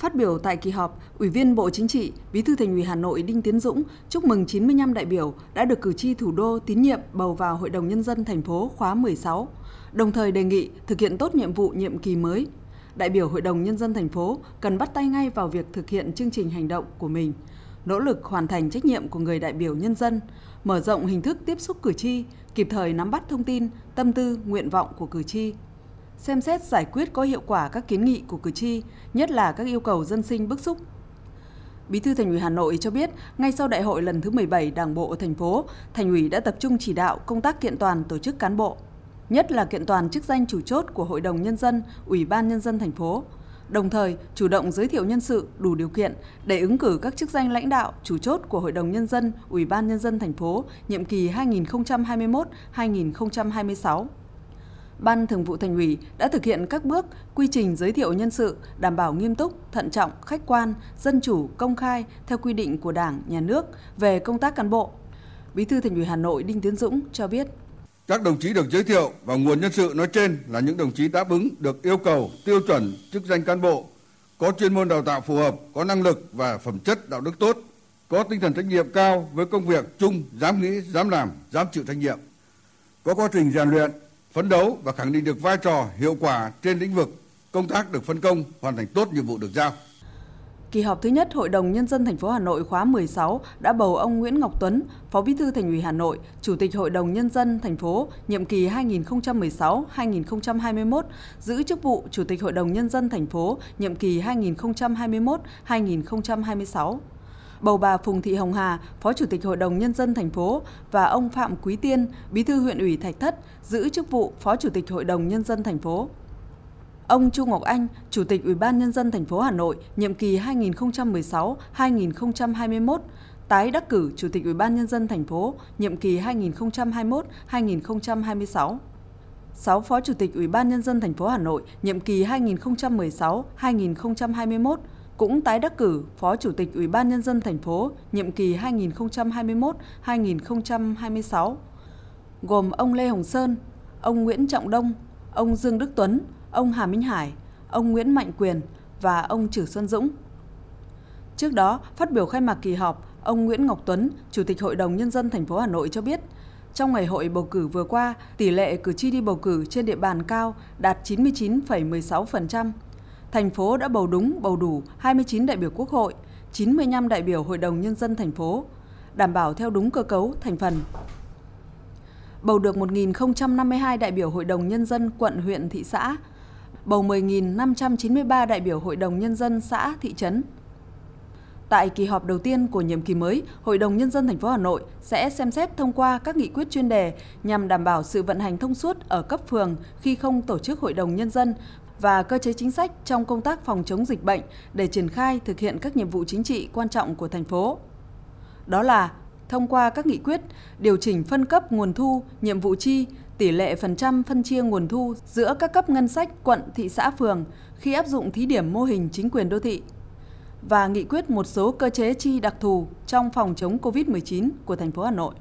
Phát biểu tại kỳ họp, Ủy viên Bộ Chính trị, Bí thư Thành ủy Hà Nội Đinh Tiến Dũng chúc mừng 95 đại biểu đã được cử tri thủ đô tín nhiệm bầu vào Hội đồng Nhân dân thành phố khóa 16, đồng thời đề nghị thực hiện tốt nhiệm vụ nhiệm kỳ mới. Đại biểu Hội đồng Nhân dân thành phố cần bắt tay ngay vào việc thực hiện chương trình hành động của mình, nỗ lực hoàn thành trách nhiệm của người đại biểu nhân dân, mở rộng hình thức tiếp xúc cử tri, kịp thời nắm bắt thông tin, tâm tư, nguyện vọng của cử tri, xem xét giải quyết có hiệu quả các kiến nghị của cử tri, nhất là các yêu cầu dân sinh bức xúc. Bí thư Thành ủy Hà Nội cho biết, ngay sau đại hội lần thứ 17 Đảng bộ thành phố, Thành ủy đã tập trung chỉ đạo công tác kiện toàn tổ chức cán bộ, nhất là kiện toàn chức danh chủ chốt của Hội đồng nhân dân, Ủy ban nhân dân thành phố. Đồng thời, chủ động giới thiệu nhân sự đủ điều kiện để ứng cử các chức danh lãnh đạo, chủ chốt của Hội đồng nhân dân, Ủy ban nhân dân thành phố nhiệm kỳ 2021-2026. Ban Thường vụ Thành ủy đã thực hiện các bước quy trình giới thiệu nhân sự đảm bảo nghiêm túc, thận trọng, khách quan, dân chủ, công khai theo quy định của Đảng, Nhà nước về công tác cán bộ. Bí thư Thành ủy Hà Nội Đinh Tiến Dũng cho biết các đồng chí được giới thiệu và nguồn nhân sự nói trên là những đồng chí đáp ứng được yêu cầu, tiêu chuẩn, chức danh cán bộ, có chuyên môn đào tạo phù hợp, có năng lực và phẩm chất đạo đức tốt, có tinh thần trách nhiệm cao với công việc chung, dám nghĩ, dám làm, dám chịu trách nhiệm, có quá trình rèn luyện, phấn đấu và khẳng định được vai trò hiệu quả trên lĩnh vực công tác được phân công hoàn thành tốt nhiệm vụ được giao. Kỳ họp thứ nhất Hội đồng Nhân dân thành phố Hà Nội khóa 16 đã bầu ông Nguyễn Ngọc Tuấn, Phó Bí thư Thành ủy Hà Nội, Chủ tịch Hội đồng Nhân dân thành phố nhiệm kỳ 2016-2021, giữ chức vụ Chủ tịch Hội đồng Nhân dân thành phố nhiệm kỳ 2021-2026 bầu bà Phùng Thị Hồng Hà, Phó Chủ tịch Hội đồng Nhân dân thành phố và ông Phạm Quý Tiên, Bí thư huyện ủy Thạch Thất, giữ chức vụ Phó Chủ tịch Hội đồng Nhân dân thành phố. Ông Chu Ngọc Anh, Chủ tịch Ủy ban Nhân dân thành phố Hà Nội, nhiệm kỳ 2016-2021, tái đắc cử Chủ tịch Ủy ban Nhân dân thành phố, nhiệm kỳ 2021-2026. 6 Phó Chủ tịch Ủy ban Nhân dân thành phố Hà Nội, nhiệm kỳ 2016-2021, cũng tái đắc cử Phó Chủ tịch Ủy ban Nhân dân thành phố, nhiệm kỳ 2021-2026, gồm ông Lê Hồng Sơn, ông Nguyễn Trọng Đông, ông Dương Đức Tuấn, ông Hà Minh Hải, ông Nguyễn Mạnh Quyền và ông Trử Xuân Dũng. Trước đó, phát biểu khai mạc kỳ họp, ông Nguyễn Ngọc Tuấn, Chủ tịch Hội đồng Nhân dân thành phố Hà Nội cho biết, trong ngày hội bầu cử vừa qua, tỷ lệ cử tri đi bầu cử trên địa bàn cao đạt 99,16%. Thành phố đã bầu đúng, bầu đủ 29 đại biểu Quốc hội, 95 đại biểu Hội đồng Nhân dân thành phố, đảm bảo theo đúng cơ cấu, thành phần, bầu được 1.052 đại biểu Hội đồng Nhân dân quận, huyện, thị xã, bầu 10.593 đại biểu Hội đồng Nhân dân xã, thị trấn. Tại kỳ họp đầu tiên của nhiệm kỳ mới, Hội đồng Nhân dân thành phố Hà Nội sẽ xem xét thông qua các nghị quyết chuyên đề nhằm đảm bảo sự vận hành thông suốt ở cấp phường khi không tổ chức Hội đồng Nhân dân và cơ chế chính sách trong công tác phòng chống dịch bệnh để triển khai thực hiện các nhiệm vụ chính trị quan trọng của thành phố. Đó là thông qua các nghị quyết điều chỉnh phân cấp nguồn thu, nhiệm vụ chi, tỷ lệ phần trăm phân chia nguồn thu giữa các cấp ngân sách quận, thị xã, phường khi áp dụng thí điểm mô hình chính quyền đô thị và nghị quyết một số cơ chế chi đặc thù trong phòng chống COVID-19 của thành phố Hà Nội.